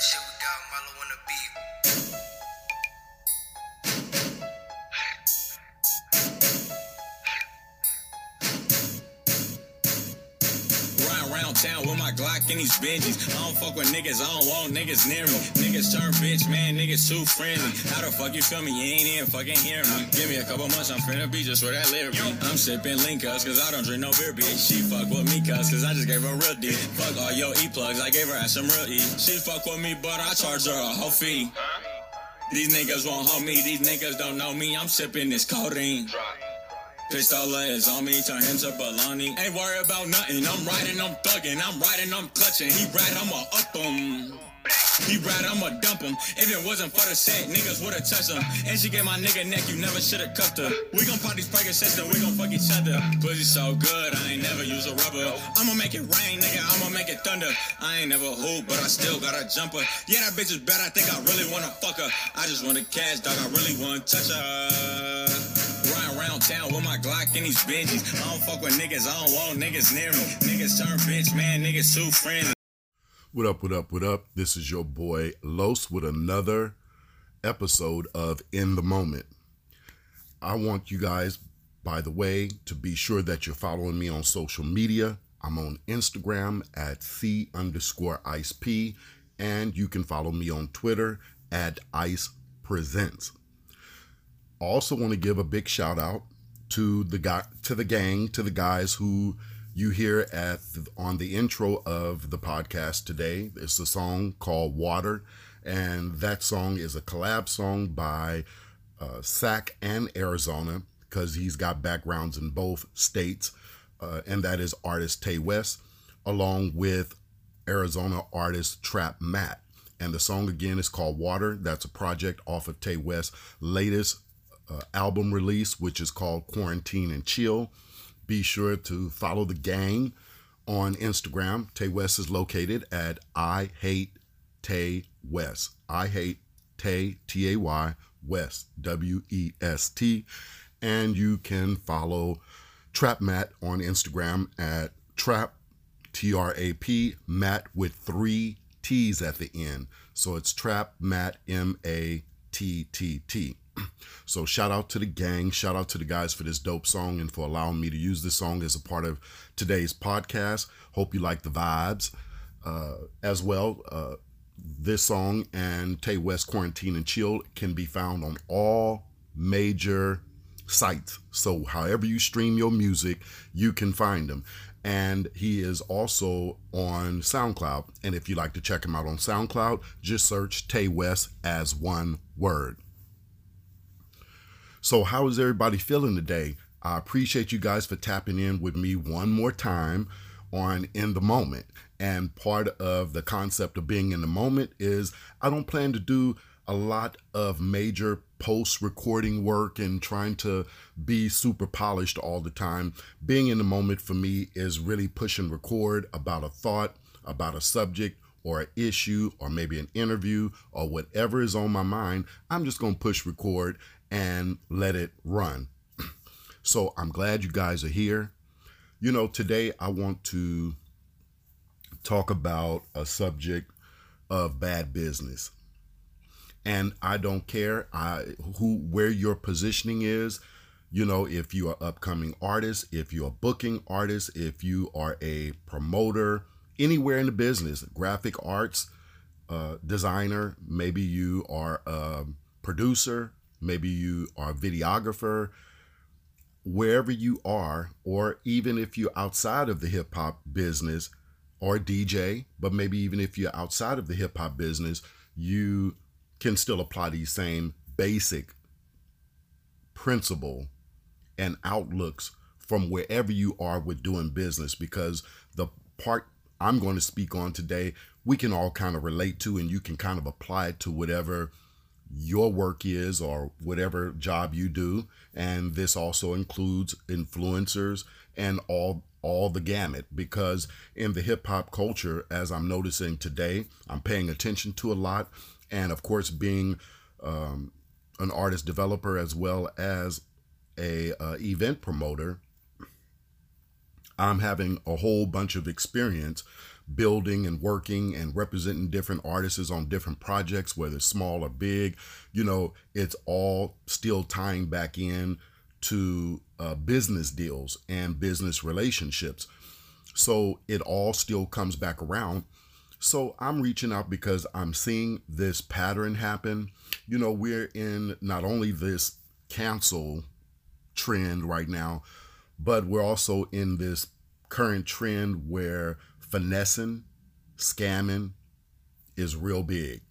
the shit we got, Milo on the beat. Town with my Glock and these Benjis. I don't fuck with niggas, I don't want niggas near me. Niggas turn bitch, man, niggas too friendly. How the fuck you feel me? You ain't even fucking hear me. Give me a couple months, I'm finna be just where that me. I'm sipping Linkas, cause I don't drink no beer, bitch. She fuck with me, cuz, cause I just gave her a real D. Fuck all your E-plugs, I gave her ass some real E. She fuck with me, but I charge her a whole fee. These niggas won't hold me, these niggas don't know me. I'm sipping this codeine. Pistol is on me, turn him to baloney. Ain't worried about nothing. I'm riding, I'm thugging. I'm riding, I'm clutching. He ride, I'ma up him. He ride, I'ma dump him. If it wasn't for the set, niggas would've touched him. And she gave my nigga neck, you never should've cuffed her. We gon' pop these Percocets, then we gon' fuck each other. Pussy so good, I ain't never use a rubber. I'ma make it rain, nigga, I'ma make it thunder. I ain't never hoop, but I still got a jumper. Yeah, that bitch is bad, I think I really wanna fuck her. I just wanna cash, dog, I really wanna touch her. With my Glock and these. I don't fuck with niggas, I don't want niggas near me. Niggas turn bitch, man, niggas too friendly. What up, what up, what up? This is your boy Los with another episode of In the Moment. I want you guys, by the way, to be sure that you're following me on social media. I'm on Instagram at C underscore Ice P, and you can follow me on Twitter at Ice Presents. Also want to give a big shout out to the guy to the gang, to the guys who you hear at on the intro of the podcast today. It's a song called Water, and that song is a collab song by uh, Sac and Arizona because he's got backgrounds in both states, uh, and that is artist Tay West, along with Arizona artist Trap Matt. And the song again is called Water. That's a project off of Tay West's latest uh, album release, which is called Quarantine and Chill. Be sure to follow the gang on Instagram. Tay West is located at I Hate Tay West. I Hate Tay, T A Y, West, W E S T. And you can follow Trap Matt on Instagram at Trap, T R A P, Matt with three T's at the end. So it's Trap Matt, M A T T T. So shout out to the gang, shout out to the guys for this dope song and for allowing me to use this song as a part of today's podcast. Hope you like the vibes uh, as well. Uh, this song and Tay West Quarantine and Chill can be found on all major sites. So however you stream your music, you can find them. And he is also on SoundCloud. And if you'd like to check him out on SoundCloud, just search Tay West as one word. So, how is everybody feeling today? I appreciate you guys for tapping in with me one more time on In the Moment. And part of the concept of being in the moment is I don't plan to do a lot of major post recording work and trying to be super polished all the time. Being in the moment for me is really push and record about a thought, about a subject, or an issue, or maybe an interview, or whatever is on my mind. I'm just going to push record and let it run. So I'm glad you guys are here. You know, today I want to talk about a subject of bad business. And I don't care I who where your positioning is, you know, if you are upcoming artist, if you're a booking artist, if you are a promoter, anywhere in the business, graphic arts, uh, designer, maybe you are a producer, maybe you are a videographer, wherever you are, or even if you're outside of the hip hop business or DJ, but maybe even if you're outside of the hip hop business, you can still apply these same basic principle and outlooks from wherever you are with doing business because the part I'm going to speak on today, we can all kind of relate to and you can kind of apply it to whatever your work is or whatever job you do. And this also includes influencers and all all the gamut. Because in the hip hop culture as I'm noticing today I'm paying attention to a lot. And of course being um, an artist developer as well as a uh, event promoter I'm having a whole bunch of experience building and working and representing different artists on different projects, whether small or big. You know, it's all still tying back in to uh, business deals and business relationships. So it all still comes back around. So I'm reaching out because I'm seeing this pattern happen. You know, we're in not only this cancel trend right now, but we're also in this current trend where finessing, scamming is real big.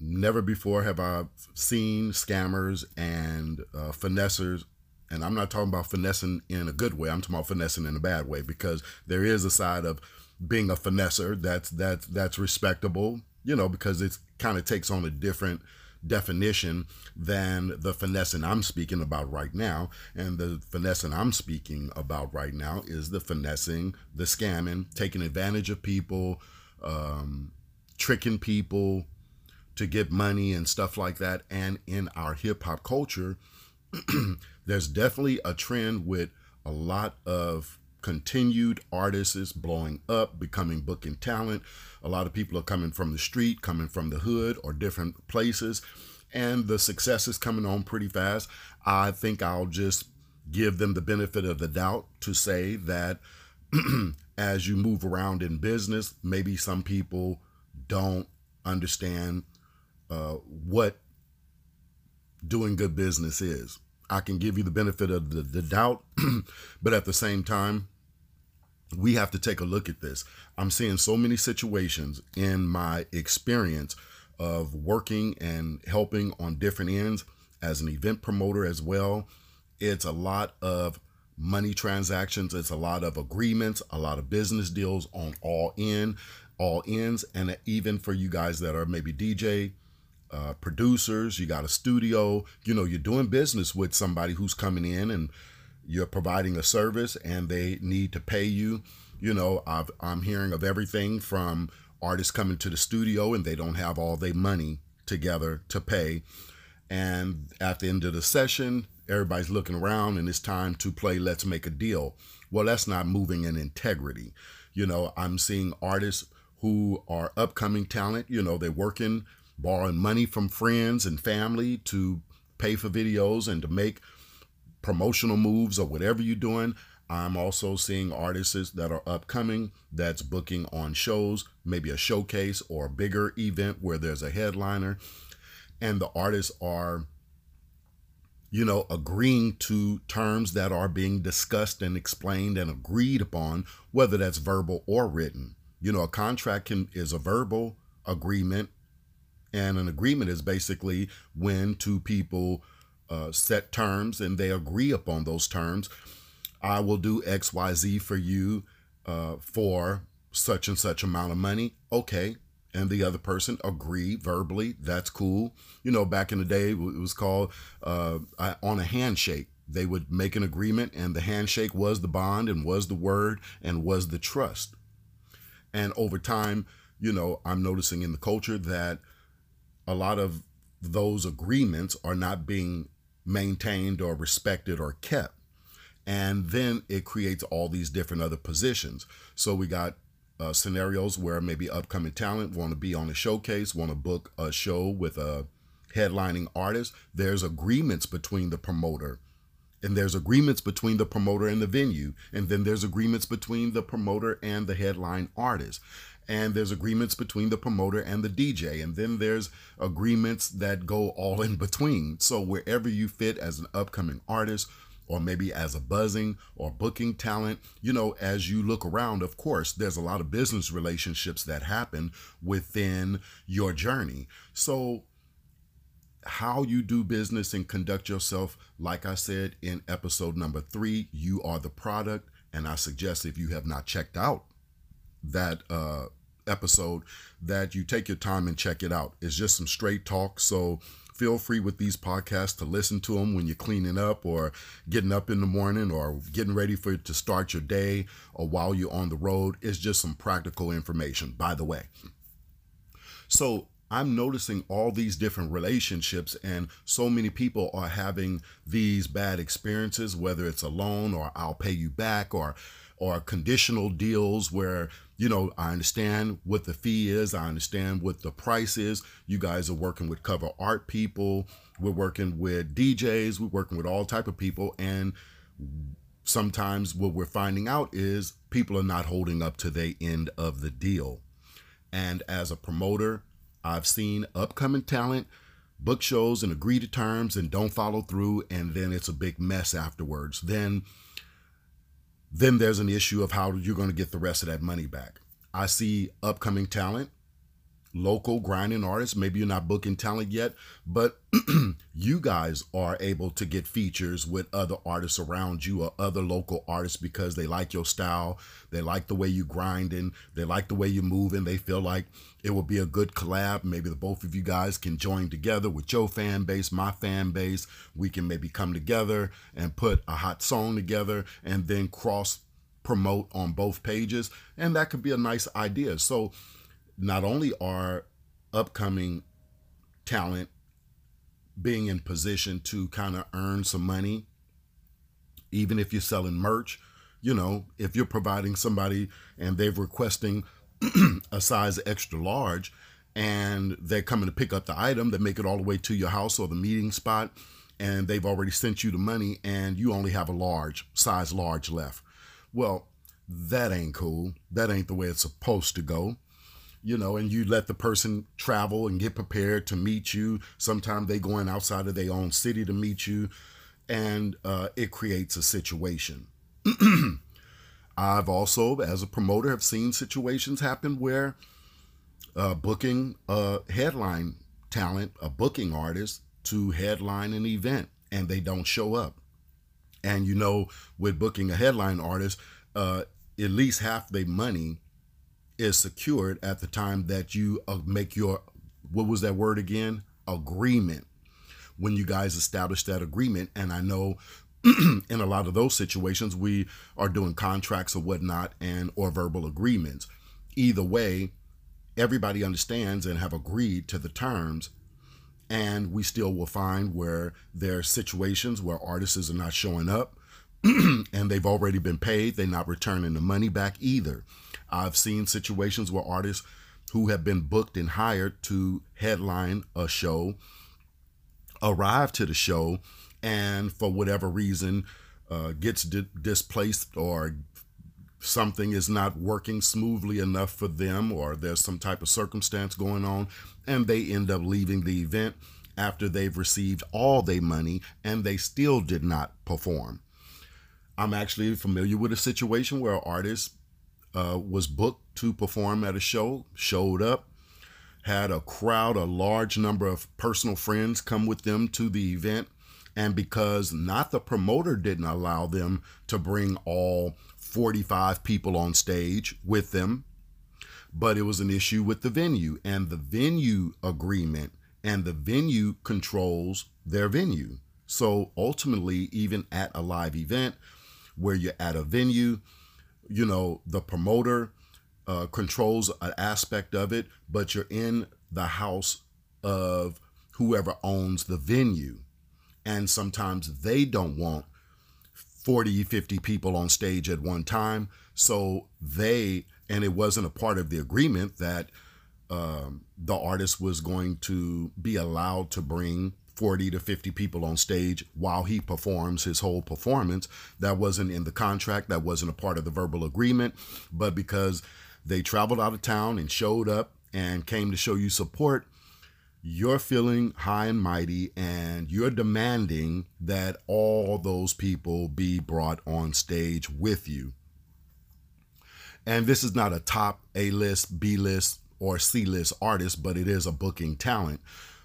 Never before have I seen scammers and uh, finessers, and I'm not talking about finessing in a good way. I'm talking about finessing in a bad way because there is a side of being a finesser that's that's that's respectable, you know, because it kind of takes on a different definition than the finessing I'm speaking about right now. And the finessing I'm speaking about right now is the finessing, the scamming, taking advantage of people, um, tricking people to get money and stuff like that. And in our hip hop culture, there's definitely a trend with a lot of continued artists blowing up, becoming booking talent. A lot of people are coming from the street, coming from the hood or different places, and the success is coming on pretty fast. I think I'll just give them the benefit of the doubt to say that as you move around in business, maybe some people don't understand uh, what doing good business is. I can give you the benefit of the, the doubt, but at the same time, we have to take a look at this. I'm seeing so many situations in my experience of working and helping on different ends as an event promoter as well. It's a lot of money transactions, it's a lot of agreements, a lot of business deals on all end, all ends, and even for you guys that are maybe DJ uh, producers, you got a studio, you know, you're doing business with somebody who's coming in and you're providing a service and they need to pay you. You know, I've, I'm hearing of everything from artists coming to the studio and they don't have all their money together to pay. And at the end of the session, everybody's looking around and it's time to play Let's Make a Deal. Well, that's not moving in integrity. You know, I'm seeing artists who are upcoming talent, you know, they're working borrowing money from friends and family to pay for videos and to make promotional moves or whatever you're doing. I'm also seeing artists that are upcoming that's booking on shows, maybe a showcase or a bigger event where there's a headliner. And the artists are, you know, agreeing to terms that are being discussed and explained and agreed upon, whether that's verbal or written. You know, a contract can is a verbal agreement and an agreement is basically when two people uh, set terms and they agree upon those terms. I will do X, Y, Z for you uh, for such and such amount of money. Okay. And the other person agree verbally. That's cool. You know, back in the day, it was called uh, on a handshake. They would make an agreement, and the handshake was the bond, and was the word, and was the trust. And over time, you know, I'm noticing in the culture that a lot of those agreements are not being maintained or respected or kept. And then it creates all these different other positions. So we got uh, scenarios where maybe upcoming talent want to be on a showcase, want to book a show with a headlining artist. There's agreements between the promoter and there's agreements between the promoter and the venue and then there's agreements between the promoter and the headline artist and there's agreements between the promoter and the DJ, and then there's agreements that go all in between. So wherever you fit as an upcoming artist, or maybe as a buzzing or booking talent, you know, as you look around, of course, there's a lot of business relationships that happen within your journey. So how you do business and conduct yourself, like I said in episode number three, you are the product. And I suggest if you have not checked out that uh, episode that you take your time and check it out. It's just some straight talk. So feel free with these podcasts to listen to them when you're cleaning up or getting up in the morning or getting ready for to start your day or while you're on the road. It's just some practical information, by the way. So I'm noticing all these different relationships, and so many people are having these bad experiences, whether it's a loan or I'll pay you back or or conditional deals where you know I understand what the fee is, I understand what the price is. You guys are working with cover art people, we're working with DJs, we're working with all type of people, and sometimes what we're finding out is people are not holding up to the end of the deal. And as a promoter, I've seen upcoming talent book shows and agree to terms and don't follow through and then it's a big mess afterwards. Then then there's an issue of how you're going to get the rest of that money back. I see upcoming talent local grinding artists. Maybe you're not booking talent yet, but you guys are able to get features with other artists around you or other local artists because they like your style, they like the way you grinding, they like the way you moving. They feel like it will be a good collab. Maybe the both of you guys can join together with your fan base, my fan base. We can maybe come together and put a hot song together and then cross promote on both pages. And that could be a nice idea. So not only are upcoming talent being in position to kind of earn some money, even if you're selling merch, you know, if you're providing somebody and they're requesting a size extra large and they're coming to pick up the item, they make it all the way to your house or the meeting spot and they've already sent you the money and you only have a large, size large left. Well, that ain't cool. That ain't the way it's supposed to go you know, and you let the person travel and get prepared to meet you. Sometimes they going outside of their own city to meet you, and uh, it creates a situation. I've also, as a promoter, have seen situations happen where uh, booking a headline talent, a booking artist, to headline an event, and they don't show up. And you know, with booking a headline artist, uh, at least half the money is secured at the time that you uh, make your what was that word again? Agreement. When you guys establish that agreement and i know in a lot of those situations we are doing contracts or whatnot and or verbal agreements. Either way everybody understands and have agreed to the terms and we still will find where there are situations where artists are not showing up and they've already been paid. They're not returning the money back either I've seen situations where artists who have been booked and hired to headline a show arrive to the show and for whatever reason uh, gets di- displaced or something is not working smoothly enough for them or there's some type of circumstance going on and they end up leaving the event after they've received all their money and they still did not perform. I'm actually familiar with a situation where artists uh, was booked to perform at a show, showed up, had a crowd, a large number of personal friends come with them to the event. And because not the promoter didn't allow them to bring all 45 people on stage with them, but it was an issue with the venue and the venue agreement, and the venue controls their venue. So ultimately, even at a live event where you're at a venue, you know, the promoter uh, controls an aspect of it, but you're in the house of whoever owns the venue. And sometimes they don't want 40, 50 people on stage at one time. So they, and it wasn't a part of the agreement that um, the artist was going to be allowed to bring 40 to 50 people on stage while he performs his whole performance. That wasn't in the contract, that wasn't a part of the verbal agreement, but because they traveled out of town and showed up and came to show you support, you're feeling high and mighty and you're demanding that all those people be brought on stage with you. And this is not a top A list, B list, or C list artist, but it is a booking talent.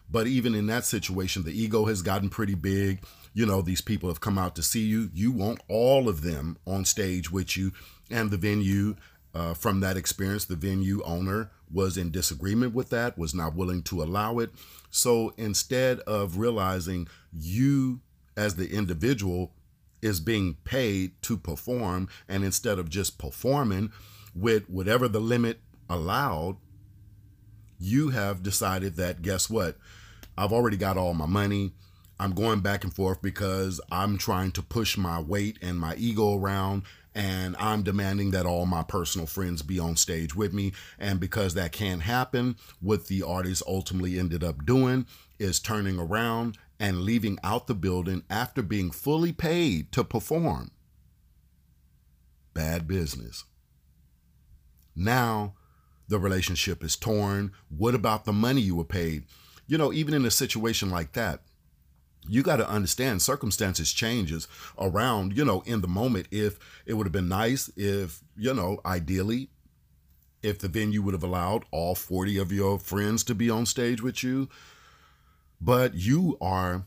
But even in that situation, the ego has gotten pretty big. You know, these people have come out to see you. You want all of them on stage with you. And the venue, uh, from that experience, the venue owner was in disagreement with that, was not willing to allow it. So instead of realizing you as the individual is being paid to perform, and instead of just performing with whatever the limit allowed, you have decided that guess what? I've already got all my money. I'm going back and forth because I'm trying to push my weight and my ego around and I'm demanding that all my personal friends be on stage with me. And because that can't happen, what the artist ultimately ended up doing is turning around and leaving out the building after being fully paid to perform. Bad business. Now the relationship is torn. What about the money you were paid? You know, even in a situation like that, you got to understand circumstances changes around you know in the moment if it would have been nice if you know ideally if the venue would have allowed all 40 of your friends to be on stage with you but you are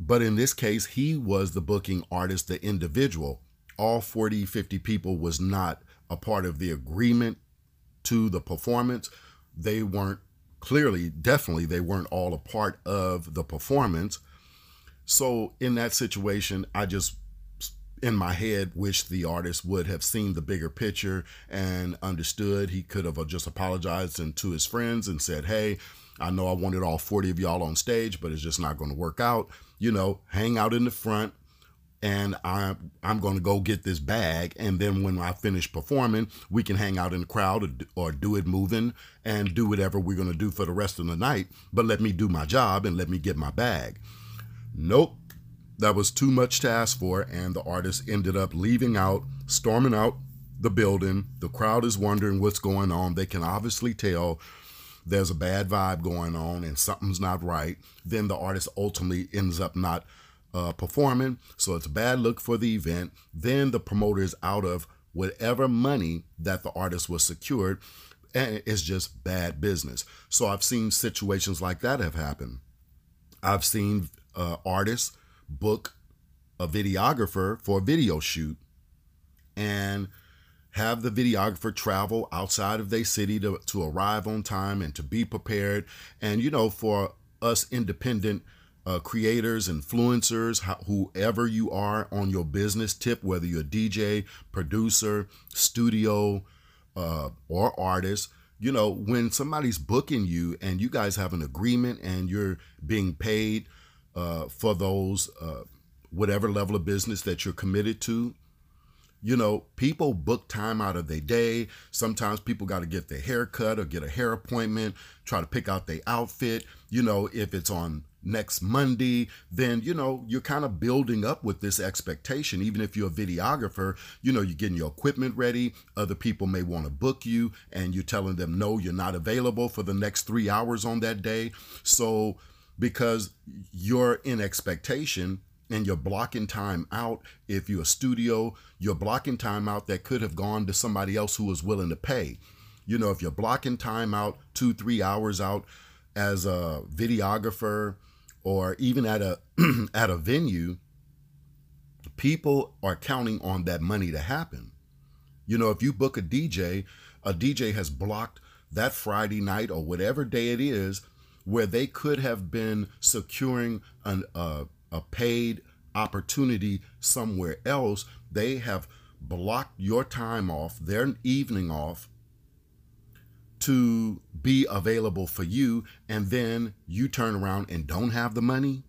but in this case he was the booking artist the individual all 40 50 people was not a part of the agreement to the performance they weren't clearly definitely they weren't all a part of the performance so in that situation, I just in my head wish the artist would have seen the bigger picture and understood he could have uh, just apologized and to his friends and said, "Hey, I know I wanted all 40 of y'all on stage, but it's just not going to work out. You know, hang out in the front and I'm I'm going to go get this bag and then when I finish performing, we can hang out in the crowd or, or do it moving and do whatever we're going to do for the rest of the night, but let me do my job and let me get my bag." Nope, that was too much to ask for, and the artist ended up leaving out, storming out the building. The crowd is wondering what's going on. They can obviously tell there's a bad vibe going on and something's not right. Then the artist ultimately ends up not uh, performing, so it's a bad look for the event. Then the promoter is out of whatever money that the artist was secured, and it's just bad business. So I've seen situations like that have happened. I've seen uh, artists book a videographer for a video shoot and have the videographer travel outside of their city to, to arrive on time and to be prepared. And, you know, for us independent uh, creators, influencers, how, whoever you are on your business tip, whether you're a DJ, producer, studio, uh, or artist, you know, when somebody's booking you and you guys have an agreement and you're being paid uh, for those uh, whatever level of business that you're committed to. You know, people book time out of their day. Sometimes people got to get their hair cut or get a hair appointment, try to pick out their outfit. You know, if it's on next Monday, then, you know, you're kind of building up with this expectation. Even if you're a videographer, you know, you're getting your equipment ready. Other people may want to book you and you're telling them, no, you're not available for the next three hours on that day. So because you're in expectation and you're blocking time out. If you're a studio, you're blocking time out that could have gone to somebody else who was willing to pay. You know, if you're blocking time out two, three hours out as a videographer or even at a at a venue, people are counting on that money to happen. You know, if you book a DJ, a DJ has blocked that Friday night or whatever day it is where they could have been securing an, uh, a paid opportunity somewhere else, they have blocked your time off, their evening off, to be available for you, and then you turn around and don't have the money.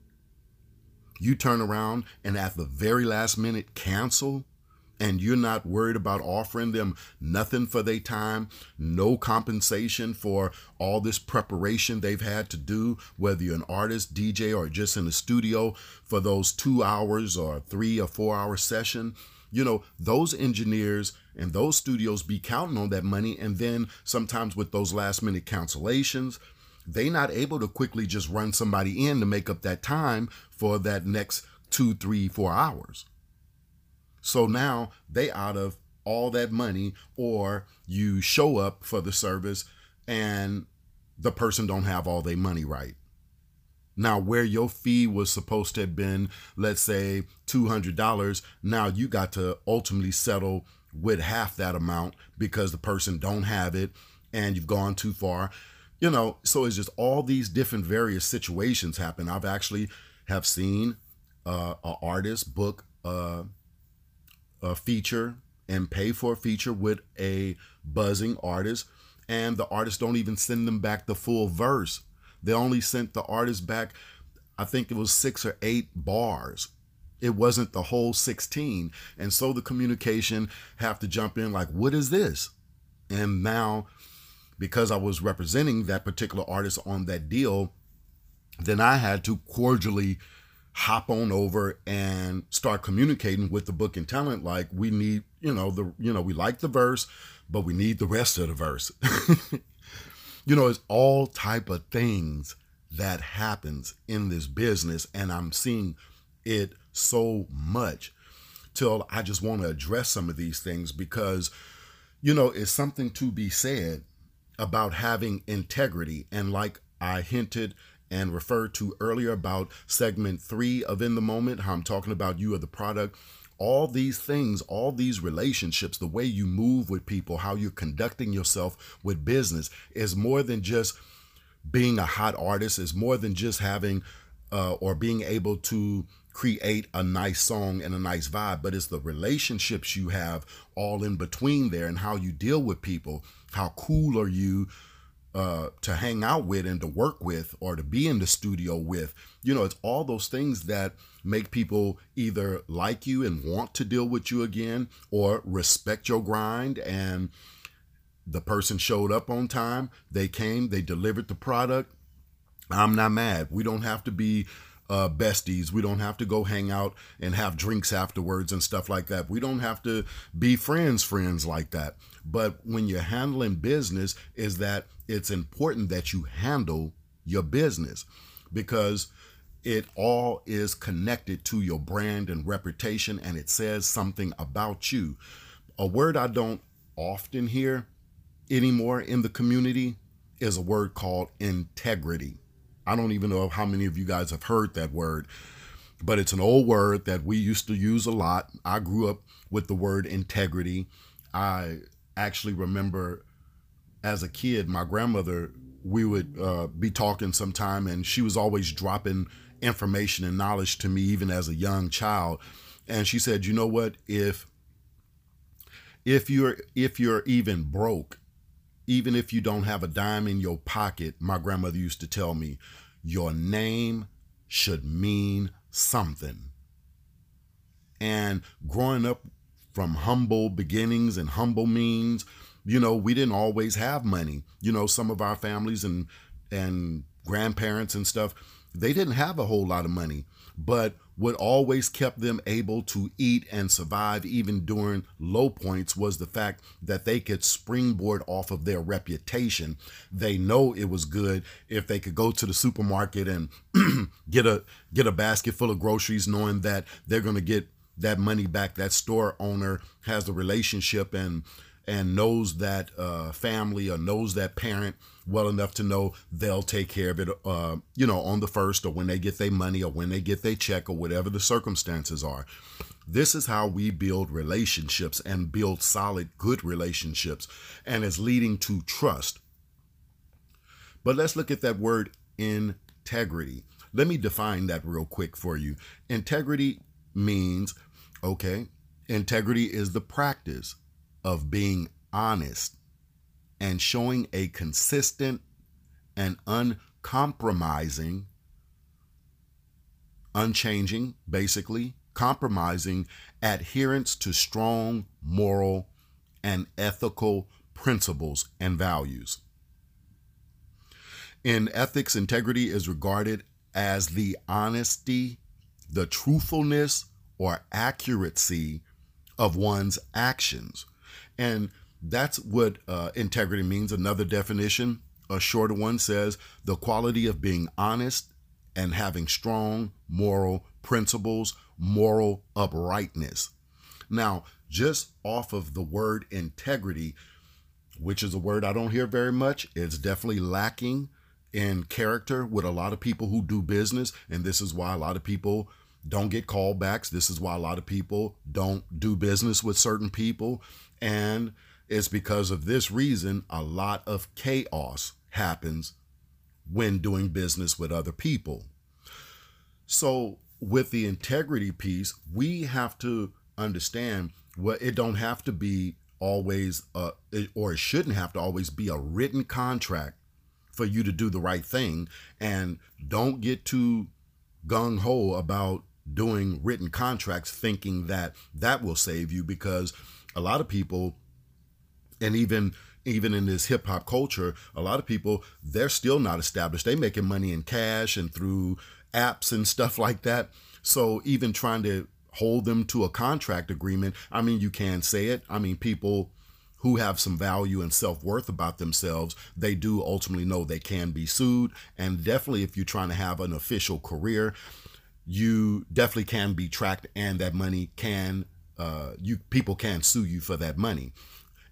You turn around and at the very last minute cancel and you're not worried about offering them nothing for their time, no compensation for all this preparation they've had to do, whether you're an artist, DJ, or just in the studio for those two hours or three or four hour session, you know, those engineers and those studios be counting on that money. And then sometimes with those last minute cancellations, they not able to quickly just run somebody in to make up that time for that next two, three, four hours. So now they out of all that money or you show up for the service and the person don't have all their money right. Now, where your fee was supposed to have been, let's say $200, now you got to ultimately settle with half that amount because the person don't have it and you've gone too far. You know, so it's just all these different various situations happen. I've actually have seen uh, an artist book uh, a feature and pay for a feature with a buzzing artist and the artist don't even send them back the full verse they only sent the artist back i think it was six or eight bars It wasn't the whole 16. And so the communication have to jump in like, what is this? And now, because I was representing that particular artist on that deal, then I had to cordially hop on over and start communicating with the booking talent like we need you know the you know we like the verse but we need the rest of the verse you know it's all type of things that happens in this business and i'm seeing it so much till i just want to address some of these things because you know it's something to be said about having integrity and like i hinted and referred to earlier about segment three of In the Moment, how I'm talking about you are the product. All these things, all these relationships, the way you move with people, how you're conducting yourself with business is more than just being a hot artist, is more than just having uh, or being able to create a nice song and a nice vibe, but it's the relationships you have all in between there and how you deal with people. How cool are you? Uh, to hang out with and to work with or to be in the studio with. You know, it's all those things that make people either like you and want to deal with you again or respect your grind and the person showed up on time, they came, they delivered the product. I'm not mad. We don't have to be uh, besties. We don't have to go hang out and have drinks afterwards and stuff like that. We don't have to be friends, friends like that. But when you're handling business, is that it's important that you handle your business because it all is connected to your brand and reputation and it says something about you. A word I don't often hear anymore in the community is a word called integrity. I don't even know how many of you guys have heard that word, but it's an old word that we used to use a lot. I grew up with the word integrity. I actually remember as a kid, my grandmother, we would uh, be talking sometime, and she was always dropping information and knowledge to me, even as a young child. And she said, "You know what? If if you're if you're even broke, even if you don't have a dime in your pocket, my grandmother used to tell me, your name should mean something." And growing up from humble beginnings and humble means, you know, we didn't always have money. You know, some of our families and and grandparents and stuff, they didn't have a whole lot of money, but what always kept them able to eat and survive even during low points was the fact that they could springboard off of their reputation. They know it was good if they could go to the supermarket and get a get a basket full of groceries knowing that they're going to get that money back that store owner has the relationship and and knows that uh, family or knows that parent well enough to know they'll take care of it, uh, you know, on the first or when they get their money or when they get their check or whatever the circumstances are. This is how we build relationships and build solid, good relationships, and is leading to trust. But let's look at that word integrity. Let me define that real quick for you. Integrity means, okay, integrity is the practice of being honest and showing a consistent and uncompromising, unchanging, basically, compromising adherence to strong moral and ethical principles and values. In ethics, integrity is regarded as the honesty, the truthfulness, or accuracy of one's actions and that's what uh, integrity means. Another definition, a shorter one, says the quality of being honest and having strong moral principles, moral uprightness. Now, just off of the word integrity, which is a word I don't hear very much, it's definitely lacking in character with a lot of people who do business. And this is why a lot of people don't get callbacks. This is why a lot of people don't do business with certain people. And it's because of this reason a lot of chaos happens when doing business with other people. So, with the integrity piece, we have to understand what well, it don't have to be always uh, or it shouldn't have to always be a written contract for you to do the right thing and don't get too gung ho about doing written contracts thinking that that will save you because a lot of people and even even in this hip hop culture, a lot of people they're still not established. They making money in cash and through apps and stuff like that. So even trying to hold them to a contract agreement, I mean, you can say it. I mean, people who have some value and self-worth about themselves, they do ultimately know they can be sued. And definitely if you're trying to have an official career, you definitely can be tracked and that money can uh, you people can sue you for that money.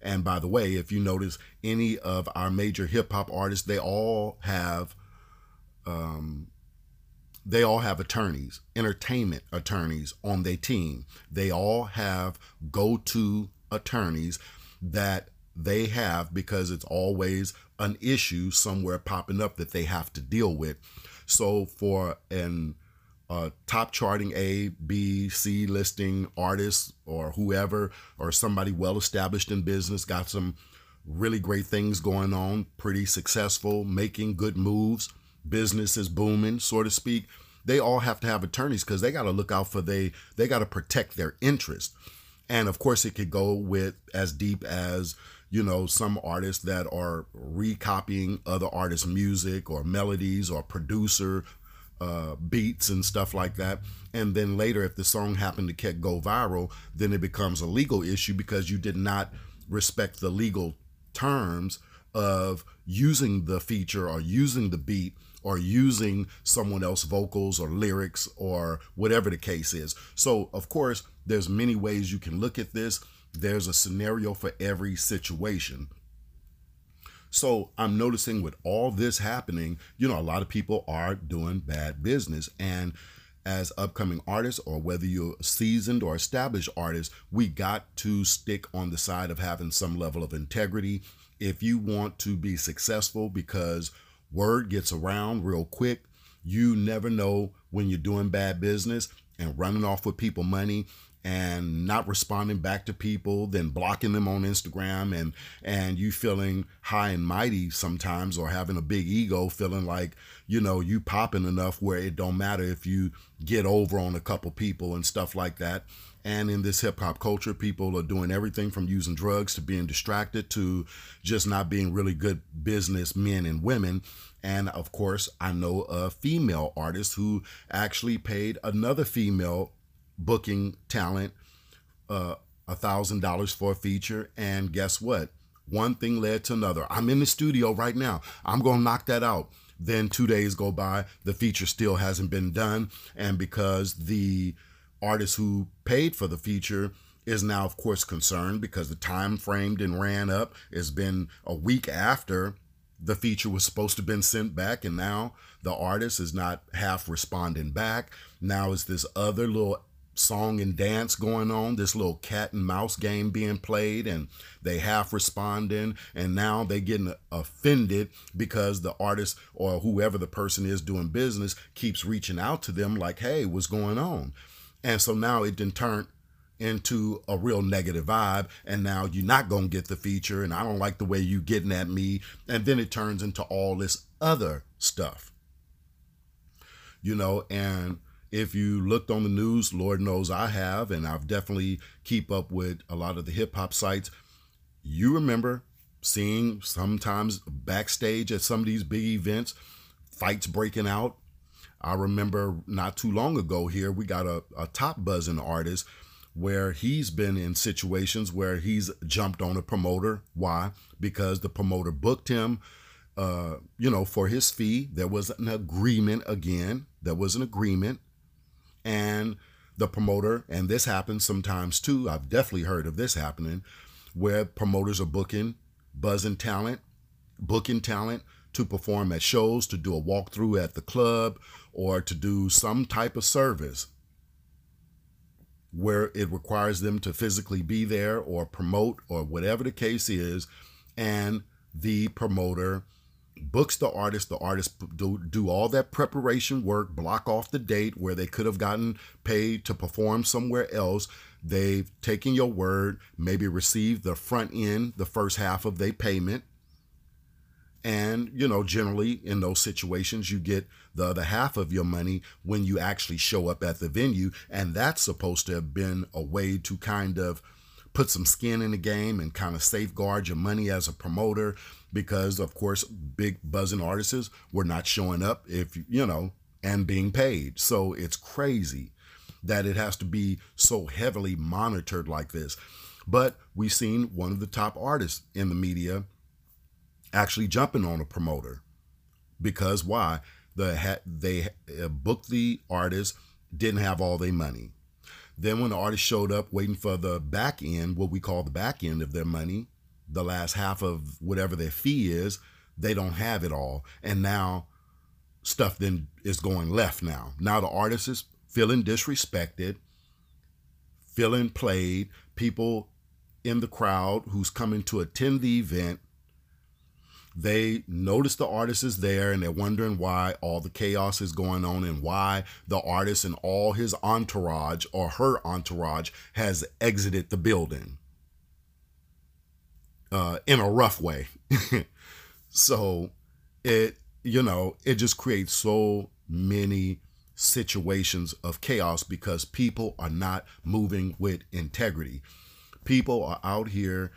And by the way, if you notice any of our major hip hop artists, they all have um, they all have attorneys, entertainment attorneys on their team. They all have go-to attorneys that they have because it's always an issue somewhere popping up that they have to deal with. So for an uh, top charting A, B, C listing artists or whoever, or somebody well established in business, got some really great things going on, pretty successful, making good moves, business is booming, so to speak. They all have to have attorneys because they got to look out for they they got to protect their interest. And of course, it could go with as deep as you know some artists that are recopying other artists' music or melodies or producer uh, beats and stuff like that. And then later, if the song happened to get go viral, then it becomes a legal issue because you did not respect the legal terms of using the feature or using the beat or using someone else's vocals or lyrics or whatever the case is. So, of course, there's many ways you can look at this. There's a scenario for every situation. So I'm noticing with all this happening, you know, a lot of people are doing bad business. And as upcoming artists, or whether you're seasoned or established artists, we got to stick on the side of having some level of integrity. If you want to be successful, because word gets around real quick, you never know when you're doing bad business and running off with people money and not responding back to people, then blocking them on Instagram and and you feeling high and mighty sometimes or having a big ego, feeling like, you know, you popping enough where it don't matter if you get over on a couple people and stuff like that. And in this hip hop culture, people are doing everything from using drugs to being distracted to just not being really good business men and women. And of course, I know a female artist who actually paid another female booking talent uh, a thousand dollars for a feature, and guess what? One thing led to another. I'm in the studio right now. I'm gonna knock that out. Then two days go by, the feature still hasn't been done, and because the artist who paid for the feature is now, of course, concerned because the time framed and ran up. It's been a week after the feature was supposed to have been sent back, and now the artist is not half responding back. Now is this other little song and dance going on, this little cat and mouse game being played, and they half responding, and now they getting offended because the artist or whoever the person is doing business keeps reaching out to them like, hey, what's going on? And so now it then turned into a real negative vibe and now you're not going to get the feature and I don't like the way you getting at me and then it turns into all this other stuff. You know, and if you looked on the news, Lord knows I have, and I've definitely keep up with a lot of the hip hop sites. You remember seeing sometimes backstage at some of these big events, fights breaking out. I remember not too long ago here, we got a, a top buzzing artist where he's been in situations where he's jumped on a promoter. Why? Because the promoter booked him, uh, you know, for his fee. There was an agreement again. There was an agreement and the promoter, and this happens sometimes too. I've definitely heard of this happening where promoters are booking, buzzing talent, booking talent to perform at shows, to do a walkthrough at the club, or to do some type of service where it requires them to physically be there or promote or whatever the case is. And the promoter books the artist the artist do, do all that preparation work block off the date where they could have gotten paid to perform somewhere else they've taken your word maybe received the front end the first half of their payment And, you know, generally in those situations, you get the other half of your money when you actually show up at the venue. And that's supposed to have been a way to kind of put some skin in the game and kind of safeguard your money as a promoter because, of course, big buzzing artists were not showing up if, you know, and being paid. So it's crazy that it has to be so heavily monitored like this. But we've seen one of the top artists in the media actually jumping on a promoter because why the they uh, booked the artist didn't have all their money then when the artist showed up waiting for the back end what we call the back end of their money the last half of whatever their fee is they don't have it all. And now stuff then is going left now. Now the artist is feeling disrespected feeling played people in the crowd who's coming to attend the event they notice the artist is there and they're wondering why all the chaos is going on and why the artist and all his entourage or her entourage has exited the building uh, in a rough way. so it, you know, it just creates so many situations of chaos because people are not moving with integrity. People are out here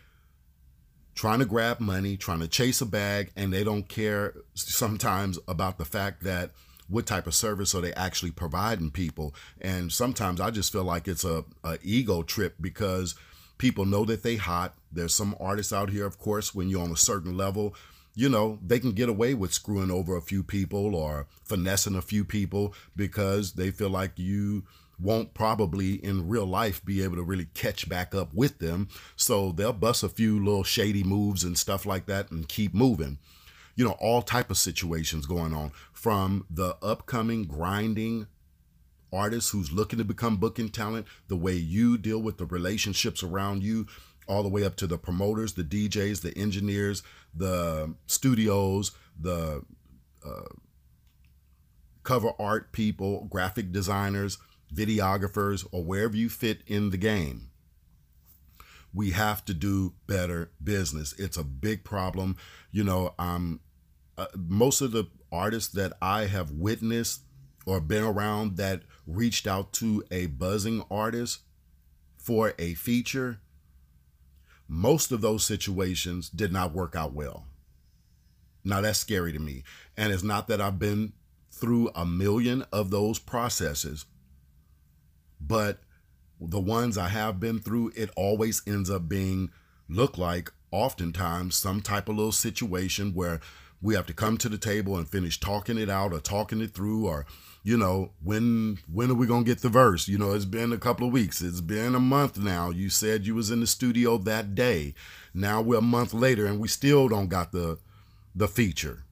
trying to grab money, trying to chase a bag, and they don't care sometimes about the fact that what type of service are they actually providing people. And sometimes I just feel like it's a, a ego trip because people know that they hot. There's some artists out here, of course, when you're on a certain level, you know, they can get away with screwing over a few people or finessing a few people because they feel like you won't probably in real life be able to really catch back up with them. So they'll bust a few little shady moves and stuff like that and keep moving. You know, all type of situations going on from the upcoming grinding artist who's looking to become booking talent, the way you deal with the relationships around you, all the way up to the promoters, the DJs, the engineers, the studios, the uh, cover art people, graphic designers, videographers, or wherever you fit in the game. We have to do better business. It's a big problem. You know, um, uh, most of the artists that I have witnessed or been around that reached out to a buzzing artist for a feature, most of those situations did not work out well. Now that's scary to me. And it's not that I've been through a million of those processes, but the ones I have been through, it always ends up being look like oftentimes some type of little situation where we have to come to the table and finish talking it out or talking it through or you know when when are we gonna get the verse? You know it's been a couple of weeks. It's been a month now. You said you was in the studio that day. Now we're a month later and we still don't got the the feature.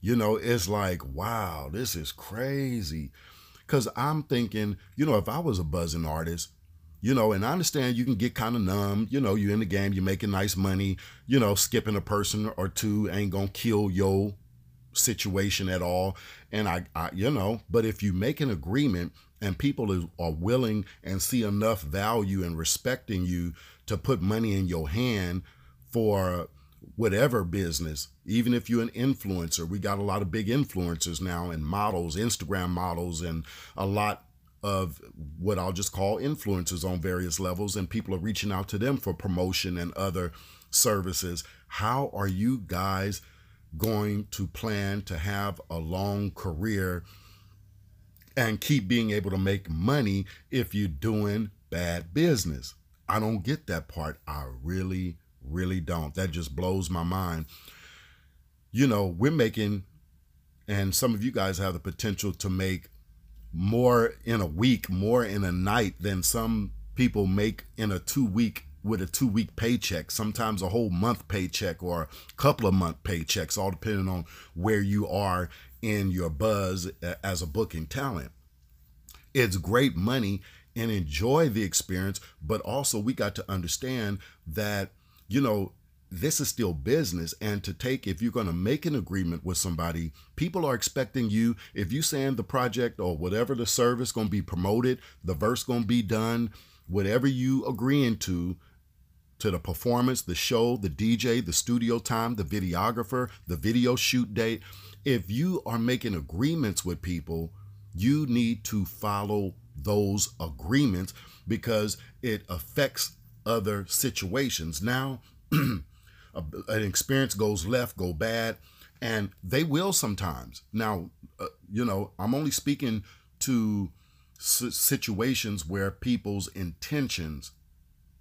You know it's like wow this is crazy because I'm thinking, you know, if I was a buzzing artist, you know, and I understand you can get kind of numb. You know, you're in the game, you're making nice money. You know, skipping a person or two ain't gonna kill your situation at all. And I, I you know, but if you make an agreement and people are willing and see enough value and respecting you to put money in your hand for whatever business, even if you're an influencer, we got a lot of big influencers now and models, Instagram models, and a lot of what I'll just call influencers on various levels, and people are reaching out to them for promotion and other services. How are you guys going to plan to have a long career and keep being able to make money if you're doing bad business? I don't get that part. I really really don't. That just blows my mind. You know, we're making, and some of you guys have the potential to make more in a week, more in a night than some people make in a two week with a two week paycheck, sometimes a whole month paycheck or a couple of month paychecks, all depending on where you are in your buzz as a booking talent. It's great money and enjoy the experience, but also we got to understand that you know, this is still business and to take if you're going to make an agreement with somebody people are expecting you if you saying the project or whatever the service going to be promoted the verse going to be done whatever you agreeing to to the performance, the show, the DJ, the studio time, the videographer, the video shoot date. If you are making agreements with people, you need to follow those agreements because it affects other situations. Now, an experience goes left, go bad, and they will sometimes. Now, uh, you know, I'm only speaking to situations where people's intentions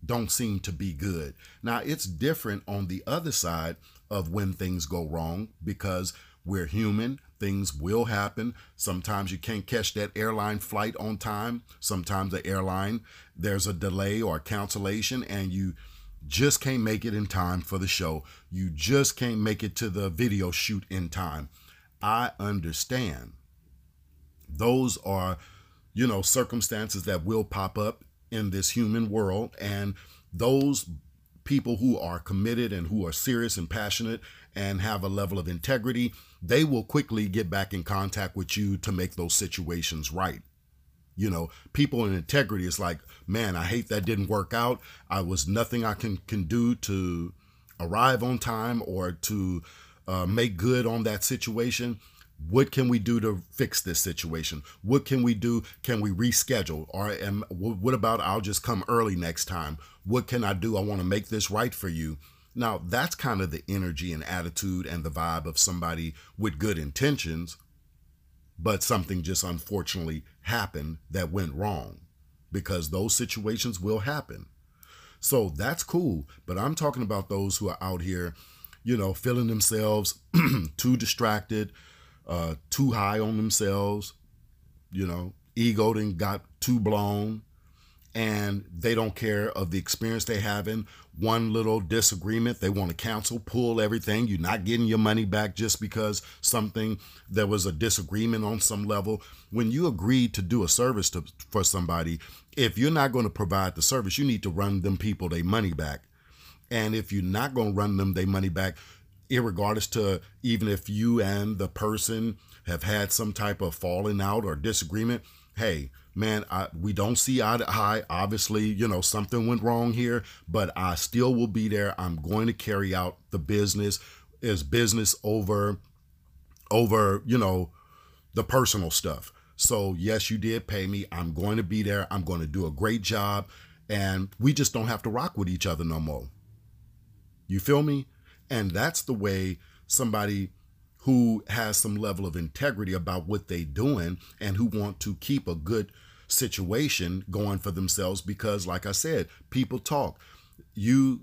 don't seem to be good. Now, it's different on the other side of when things go wrong because we're human. Things will happen. Sometimes you can't catch that airline flight on time. Sometimes the airline, there's a delay or cancellation, and you just can't make it in time for the show. You just can't make it to the video shoot in time. I understand. Those are, you know, circumstances that will pop up in this human world. And those people who are committed and who are serious and passionate and have a level of integrity, they will quickly get back in contact with you to make those situations right. You know, people in integrity is like, man, I hate that didn't work out. I was nothing I can can do to arrive on time or to uh, make good on that situation. What can we do to fix this situation? What can we do? Can we reschedule? Or am, what about I'll just come early next time? What can I do? I want to make this right for you. Now, that's kind of the energy and attitude and the vibe of somebody with good intentions, but something just unfortunately happened that went wrong because those situations will happen. So that's cool. But I'm talking about those who are out here, you know, feeling themselves too distracted, uh, too high on themselves, you know, ego then got too blown, and they don't care of the experience they having. One little disagreement, they want to cancel, pull everything. You're not getting your money back just because something there was a disagreement on some level. When you agreed to do a service to, for somebody, if you're not going to provide the service, you need to run them people their money back. And if you're not going to run them their money back, irregardless to even if you and the person have had some type of falling out or disagreement, hey, man, I, we don't see eye to eye. Obviously, you know, something went wrong here, but I still will be there. I'm going to carry out the business is business over over, you know, the personal stuff. So, yes, you did pay me. I'm going to be there. I'm going to do a great job and we just don't have to rock with each other no more. You feel me? And that's the way somebody who has some level of integrity about what they're doing and who want to keep a good situation going for themselves because like I said, people talk. You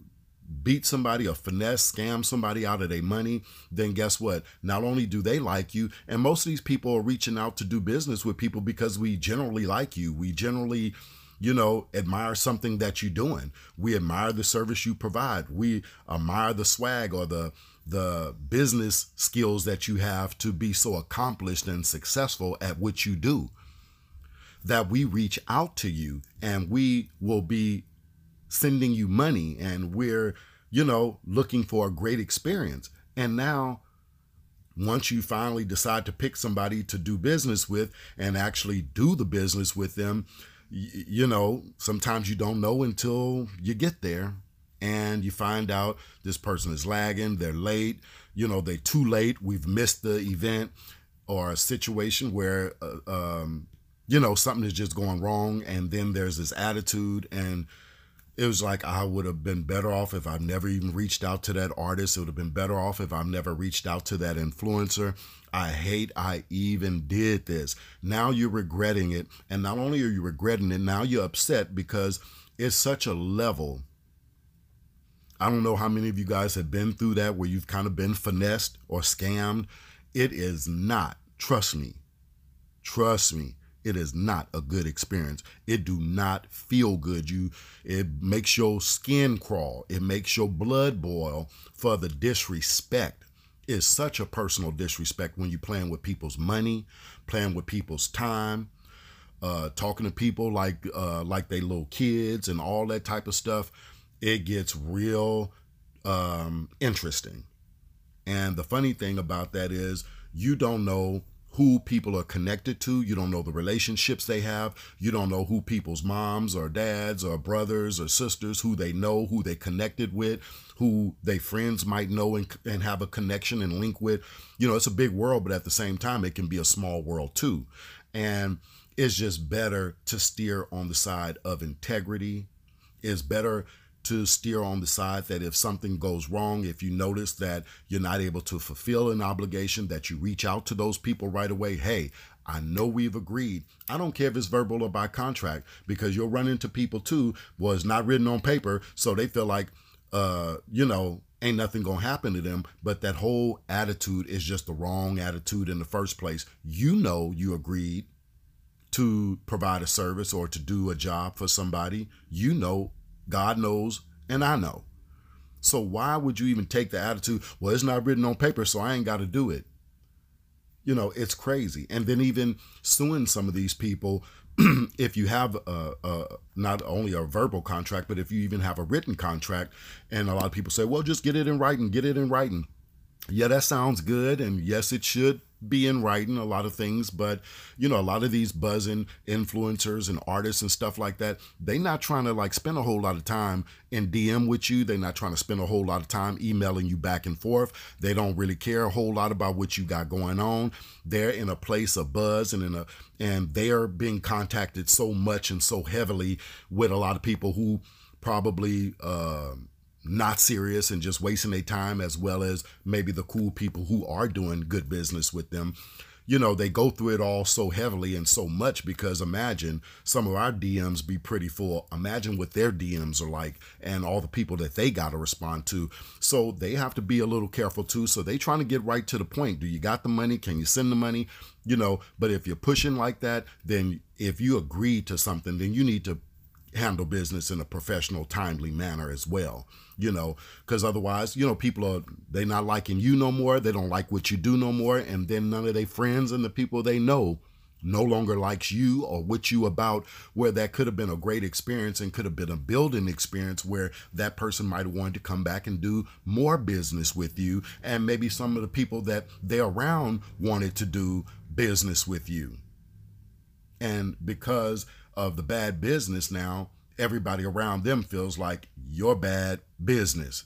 beat somebody or finesse, scam somebody out of their money, then guess what? Not only do they like you, and most of these people are reaching out to do business with people because we generally like you. We generally you know, admire something that you're doing. We admire the service you provide. We admire the swag or the the business skills that you have to be so accomplished and successful at what you do. That we reach out to you and we will be sending you money and we're, you know, looking for a great experience. And now once you finally decide to pick somebody to do business with and actually do the business with them, you know, sometimes you don't know until you get there and you find out this person is lagging, they're late, you know, they're too late, we've missed the event, or a situation where, uh, um, you know, something is just going wrong, and then there's this attitude, and it was like I would have been better off if I've never even reached out to that artist. It would have been better off if I've never reached out to that influencer. I hate I even did this. Now you're regretting it. And not only are you regretting it, now you're upset because it's such a level. I don't know how many of you guys have been through that where you've kind of been finessed or scammed. It is not, trust me, trust me, it is not a good experience. It do not feel good. You it makes your skin crawl. It makes your blood boil for the disrespect is such a personal disrespect when you're playing with people's money, playing with people's time, uh, talking to people like uh, like they little kids and all that type of stuff. It gets real um, interesting. And the funny thing about that is you don't know who people are connected to. You don't know the relationships they have. You don't know who people's moms or dads or brothers or sisters, who they know, who they connected with, who they friends might know and, and have a connection and link with. You know, it's a big world, but at the same time, it can be a small world too. And it's just better to steer on the side of integrity. It's better to steer on the side that if something goes wrong, if you notice that you're not able to fulfill an obligation, that you reach out to those people right away. Hey, I know we've agreed. I don't care if it's verbal or by contract because you'll run into people too. Was not written on paper, so they feel like, uh, you know, ain't nothing gonna happen to them. But that whole attitude is just the wrong attitude in the first place. You know, you agreed to provide a service or to do a job for somebody. You know God knows, and I know. So why would you even take the attitude, well, it's not written on paper, so I ain't got to do it? You know, it's crazy. And then even suing some of these people, if you have a, a, not only a verbal contract, but if you even have a written contract, and a lot of people say, well, just get it in writing, get it in writing. Yeah, that sounds good. And yes, it should be in writing a lot of things, but you know, a lot of these buzzing influencers and artists and stuff like that, they not trying to like spend a whole lot of time in DM with you. They're not trying to spend a whole lot of time emailing you back and forth. They don't really care a whole lot about what you got going on. They're in a place of buzz and in a and they're being contacted so much and so heavily with a lot of people who probably uh not serious and just wasting their time, as well as maybe the cool people who are doing good business with them. You know, they go through it all so heavily and so much because imagine some of our DMs be pretty full. Imagine what their DMs are like and all the people that they got to respond to. So they have to be a little careful too. So they trying to get right to the point. Do you got the money? Can you send the money? You know, but if you're pushing like that, then if you agree to something, then you need to handle business in a professional, timely manner as well. You know, because otherwise, you know, people are they not liking you no more. They don't like what you do no more, and then none of their friends and the people they know no longer likes you or what you about where that could have been a great experience and could have been a building experience where that person might have wanted to come back and do more business with you and maybe some of the people that they're around wanted to do business with you and because of the bad business now, everybody around them feels like you're bad business.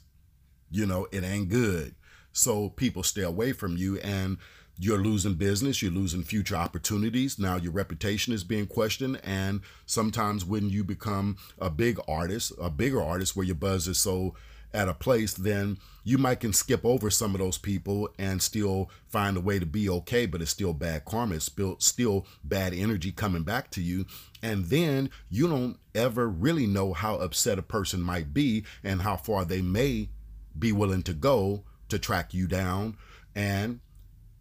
You know, it ain't good. So people stay away from you and you're losing business, you're losing future opportunities. Now your reputation is being questioned. And sometimes when you become a big artist, a bigger artist where your buzz is so at a place, then you might can skip over some of those people and still find a way to be okay, but it's still bad karma. It's still, still bad energy coming back to you. And then you don't ever really know how upset a person might be and how far they may be willing to go to track you down. And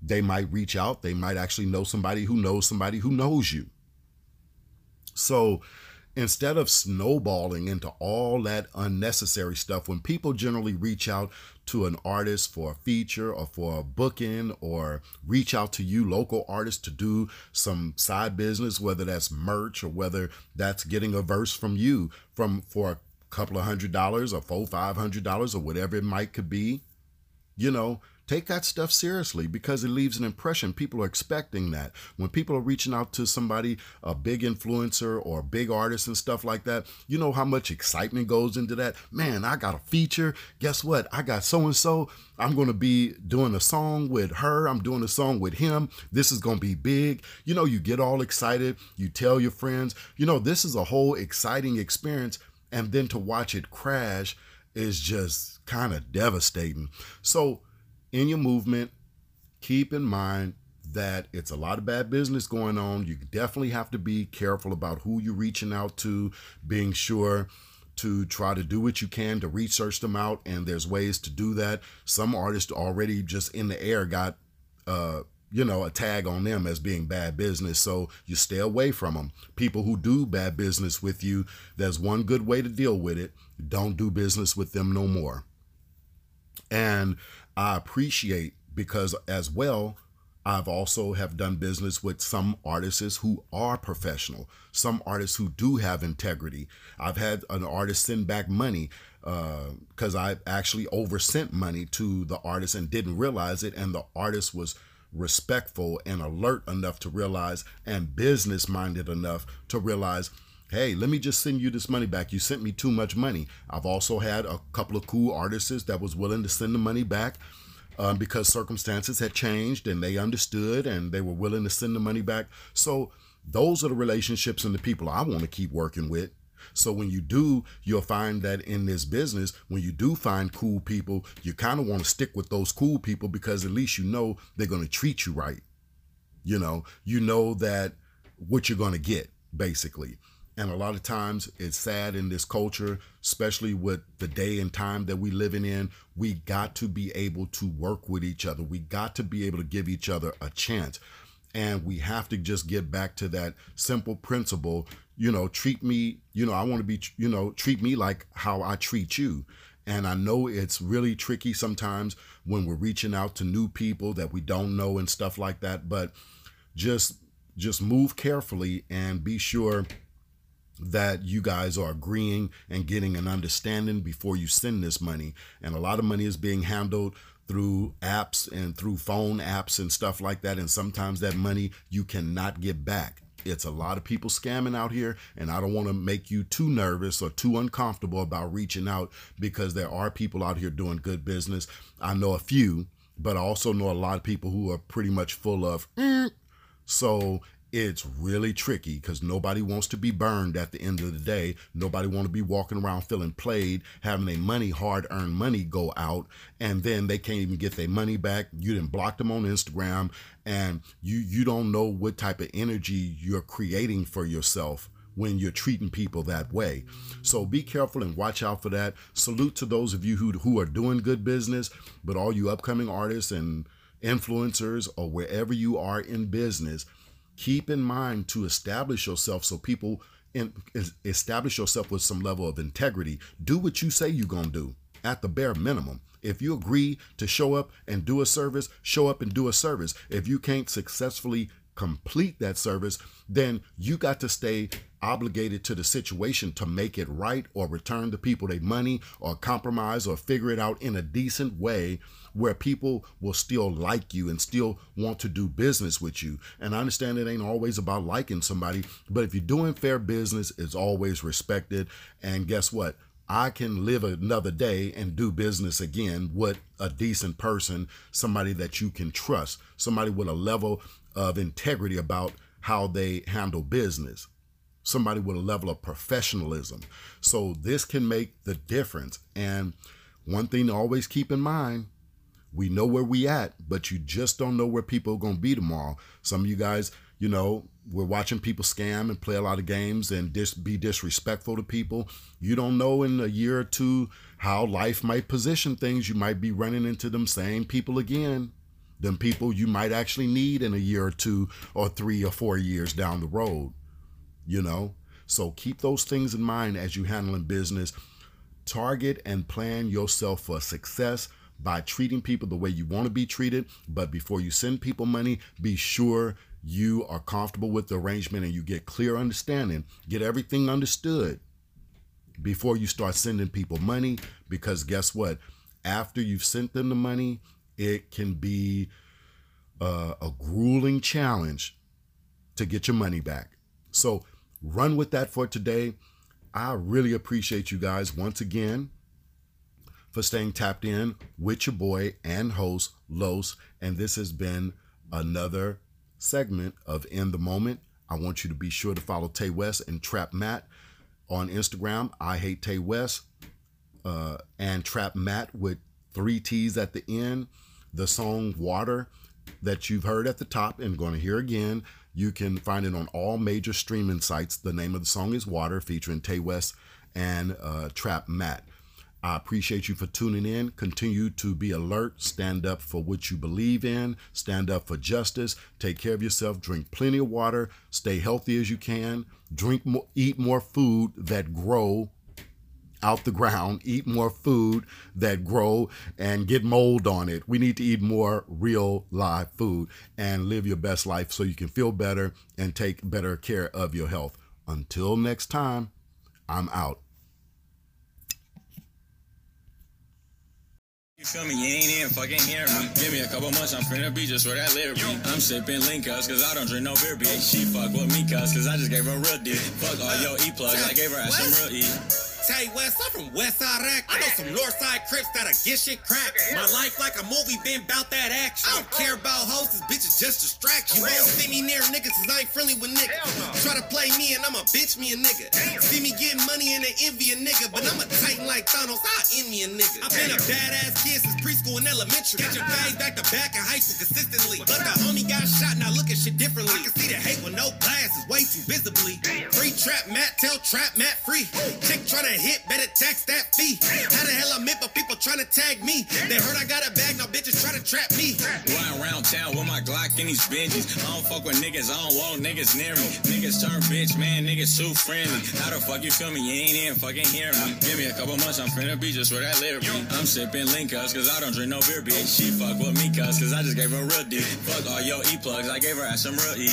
they might reach out. They might actually know somebody who knows somebody who knows you. So, instead of snowballing into all that unnecessary stuff, when people generally reach out to an artist for a feature or for a booking or reach out to you, local artists, to do some side business, whether that's merch or whether that's getting a verse from you from for a couple of hundred dollars or four, five hundred dollars or whatever it might could be, you know, Take that stuff seriously because it leaves an impression. People are expecting that. When people are reaching out to somebody, a big influencer or a big artist and stuff like that, you know how much excitement goes into that. Man, I got a feature. Guess what? I got so and so. I'm going to be doing a song with her. I'm doing a song with him. This is going to be big. You know, you get all excited. You tell your friends, you know, this is a whole exciting experience. And then to watch it crash is just kind of devastating. So, in your movement, keep in mind that it's a lot of bad business going on. You definitely have to be careful about who you're reaching out to, being sure to try to do what you can to research them out. And there's ways to do that. Some artists already just in the air got, uh, you know, a tag on them as being bad business. So you stay away from them. People who do bad business with you, there's one good way to deal with it. Don't do business with them no more. And I appreciate because as well, I've also have done business with some artists who are professional, some artists who do have integrity. I've had an artist send back money because uh, I actually oversent money to the artist and didn't realize it, and the artist was respectful and alert enough to realize and business minded enough to realize hey let me just send you this money back you sent me too much money i've also had a couple of cool artists that was willing to send the money back um, because circumstances had changed and they understood and they were willing to send the money back so those are the relationships and the people i want to keep working with so when you do, you'll find that in this business, when you do find cool people, you kind of want to stick with those cool people because at least you know they're going to treat you right. You know, you know that what you're going to get basically. And a lot of times it's sad in this culture, especially with the day and time that we living in, we got to be able to work with each other. We got to be able to give each other a chance. And we have to just get back to that simple principle you know, treat me, you know, I want to be, you know, treat me like how I treat you. And I know it's really tricky sometimes when we're reaching out to new people that we don't know and stuff like that, but just just move carefully and be sure that you guys are agreeing and getting an understanding before you send this money. And a lot of money is being handled through apps and through phone apps and stuff like that. And sometimes that money you cannot get back. It's a lot of people scamming out here, and I don't want to make you too nervous or too uncomfortable about reaching out because there are people out here doing good business. I know a few, but I also know a lot of people who are pretty much full of. Mm. So it's really tricky because nobody wants to be burned at the end of the day. Nobody want to be walking around feeling played, having their money, hard earned money go out, and then they can't even get their money back. You didn't block them on Instagram, and you you don't know what type of energy you're creating for yourself when you're treating people that way. So be careful and watch out for that. Salute to those of you who who are doing good business, but all you upcoming artists and influencers or wherever you are in business keep in mind to establish yourself so people in, establish yourself with some level of integrity. Do what you say you're going to do at the bare minimum. If you agree to show up and do a service, show up and do a service. If you can't successfully complete that service, then you got to stay obligated to the situation to make it right or return the people their money or compromise or figure it out in a decent way where people will still like you and still want to do business with you. And I understand it ain't always about liking somebody, but if you're doing fair business, it's always respected. And guess what? I can live another day and do business again with a decent person, somebody that you can trust, somebody with a level of integrity about how they handle business, somebody with a level of professionalism. So this can make the difference. And one thing to always keep in mind we know where we at, but you just don't know where people are to be tomorrow. Some of you guys, you know, we're watching people scam and play a lot of games and dis- be disrespectful to people. You don't know in a year or two how life might position things. You might be running into them same people again. Them people you might actually need in a year or two or three or four years down the road. You know? So keep those things in mind as you handling business. Target and plan yourself for success by treating people the way you want to be treated. But before you send people money, be sure you are comfortable with the arrangement and you get clear understanding. Get everything understood before you start sending people money. Because guess what? After you've sent them the money, it can be uh, a grueling challenge to get your money back. So run with that for today. I really appreciate you guys once again for staying tapped in with your boy and host, Los. And this has been another segment of In the Moment. I want you to be sure to follow Tay West and Trap Matt on Instagram. I hate Tay West uh, and Trap Matt with three T's at the end. The song Water that you've heard at the top and going to hear again. You can find it on all major streaming sites. The name of the song is Water, featuring Tay West and uh, Trap Matt. I appreciate you for tuning in. Continue to be alert. Stand up for what you believe in. Stand up for justice. Take care of yourself. Drink plenty of water. Stay healthy as you can. Drink more, eat more food that grow out the ground. Eat more food that grow and get mold on it. We need to eat more real live food and live your best life so you can feel better and take better care of your health. Until next time, I'm out. You feel me? You ain't even fucking hear me. Give me a couple months, I'm finna be just where that lyric be. I'm sipping Linkas, cause I don't drink no beer, bitch. She fuck with me, cuz, cause I just gave her real dick. Fuck all your E-plugs, I gave her ass some real E. You West, I'm from West Side Act. I know some North Side Crips that'll get shit cracked. My life like a movie, been bout that action. I don't care oh. about hoes, this bitch is just distraction. You won't see me near niggas cause I ain't friendly with niggas. Try to play me and I'ma bitch me a nigga. See me getting money and they envy a nigga, but I'm a titan like Thanos, I envy a nigga. I've been a badass kid since preschool and elementary. Got your bags back to back in high school consistently. But the homie got shot, and now look at shit differently. I can see the hate with no glasses, way too visibly. Free trap Matt, tell trap Matt free. Chick tryna hit, better tax that fee. How the hell I'm meant, but people trying to tag me. They heard I got a bag, now bitches try to trap me. Riding around town with my Glock and these Benjis. I don't fuck with niggas, I don't want niggas near me. Niggas turn bitch, man, niggas too friendly. How the fuck you feel me? You ain't even fucking hear me. Give me a couple months, I'm finna be just where that lyric be. I'm sipping Linkas, cause I don't drink no beer, bitch. She fuck with me, cuz, cause I just gave her a real dick. Fuck all your E-plugs, I gave her ass some real E.